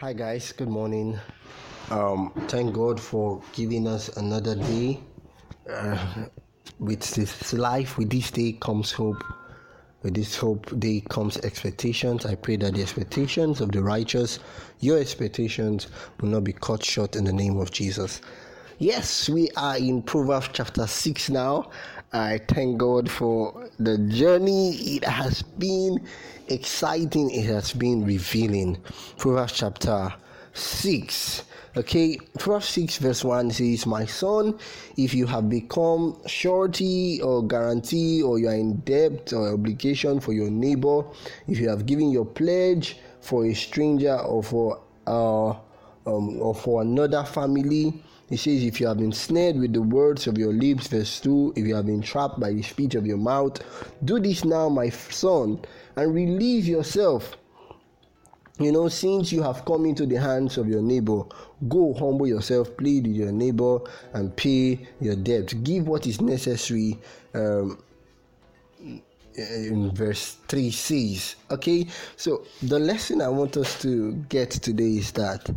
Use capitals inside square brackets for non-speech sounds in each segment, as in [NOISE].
Hi guys, good morning. Um, thank God for giving us another day. Uh, with this life, with this day comes hope. With this hope day comes expectations. I pray that the expectations of the righteous, your expectations, will not be cut short in the name of Jesus. Yes, we are in Proverbs chapter 6 now. I thank God for the journey. It has been exciting, it has been revealing. Proverbs chapter 6. Okay, Proverbs 6 verse 1 says, My son, if you have become surety or guarantee or you are in debt or obligation for your neighbor, if you have given your pledge for a stranger or for uh, um, or for another family, he says, If you have been snared with the words of your lips, verse 2, if you have been trapped by the speech of your mouth, do this now, my son, and release yourself. You know, since you have come into the hands of your neighbor, go humble yourself, plead with your neighbor, and pay your debt. Give what is necessary. Um, in verse 3 says, okay, so the lesson I want us to get today is that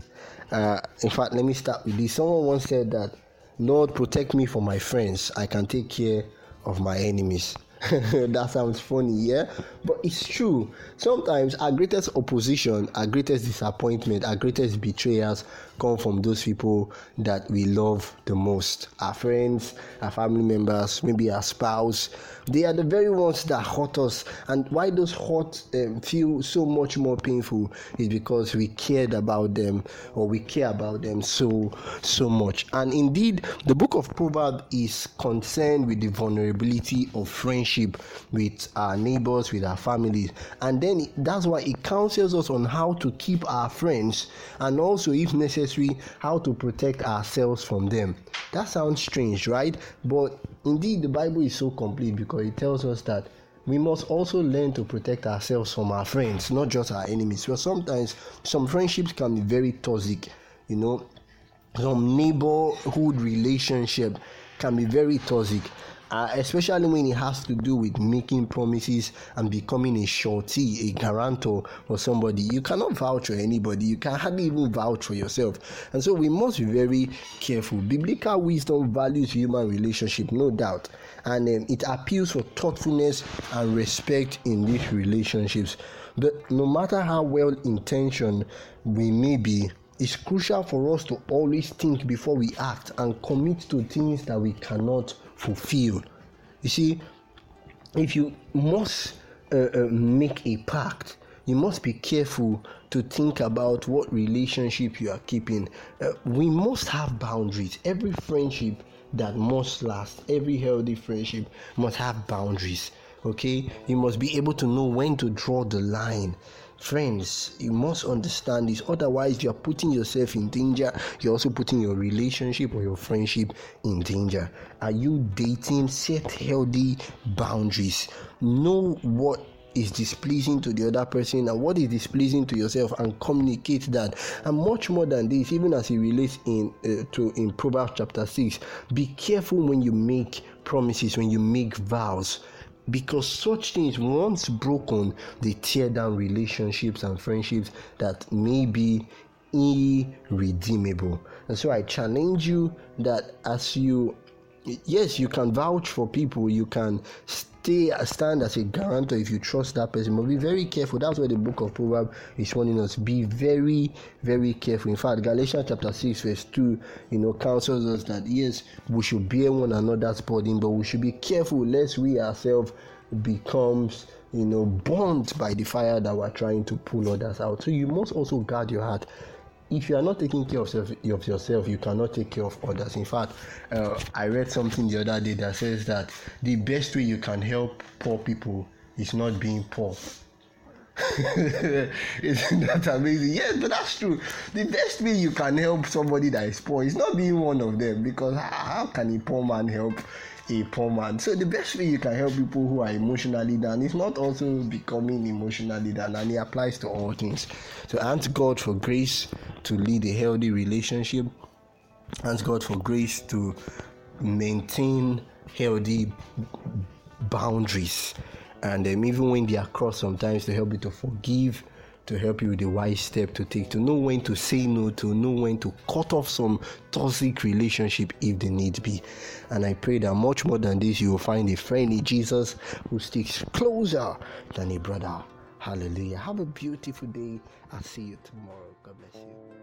uh, in fact, let me start with this. Someone once said that, Lord, protect me from my friends. I can take care of my enemies. [LAUGHS] that sounds funny, yeah? But it's true. Sometimes our greatest opposition, our greatest disappointment, our greatest betrayals come from those people that we love the most. Our friends, our family members, maybe our spouse. They are the very ones that hurt us. And why those hurt um, feel so much more painful is because we cared about them or we care about them so, so much. And indeed, the book of Proverbs is concerned with the vulnerability of friendship with our neighbors, with our families. And then that's why it counsels us on how to keep our friends and also, if necessary, how to protect ourselves from them. That sounds strange, right? But indeed, the Bible is so complete because it tells us that we must also learn to protect ourselves from our friends, not just our enemies. Because sometimes some friendships can be very toxic, you know, some neighborhood relationship can be very toxic uh, especially when it has to do with making promises and becoming a surety, a guarantor for somebody. You cannot vouch for anybody, you can hardly even vouch for yourself. And so we must be very careful. Biblical wisdom values human relationship, no doubt, and um, it appeals for thoughtfulness and respect in these relationships. But no matter how well intentioned we may be, it's crucial for us to always think before we act and commit to things that we cannot fulfill. You see, if you must uh, uh, make a pact, you must be careful to think about what relationship you are keeping. Uh, we must have boundaries. Every friendship that must last, every healthy friendship must have boundaries. Okay, you must be able to know when to draw the line Friends, you must understand this. Otherwise, you're putting yourself in danger. You're also putting your relationship or your friendship in danger. Are you dating? Set healthy boundaries. Know what is displeasing to the other person and what is displeasing to yourself and communicate that and much more than this even as it relates in uh, to in proverbs chapter 6 be careful when you make promises when you make vows because such things once broken they tear down relationships and friendships that may be irredeemable. And so i challenge you that as you yes you can vouch for people. You can stay stand as a guarantor if you trust that person but be very careful. That's why the book of proverbs is warning us. Be very very careful. In fact galatians chapter 6 verse 2 you know counsels us that yes we should bear one another's burden but we should be careful lest we ourselves becomes you know burnt by the fire that we're trying to pull others out. So you must also guard your heart if you are not taking care of, of yourself, you cannot take care of others. In fact, uh, I read something the other day that says that the best way you can help poor people is not being poor. Isn't that amazing? Yes, but that's true. The best way you can help somebody that is poor is not being one of them because how can a poor man help a poor man? So the best way you can help people who are emotionally down is not also becoming emotionally down, and it applies to all things. So ask God for grace to lead a healthy relationship. Ask God for grace to maintain healthy boundaries and um, even when they are crossed sometimes to help you to forgive to help you with the wise step to take, to know when to say no, to know when to cut off some toxic relationship if the need be. And I pray that much more than this, you will find a friend in Jesus who sticks closer than a brother. Hallelujah. Have a beautiful day. I'll see you tomorrow. God bless you.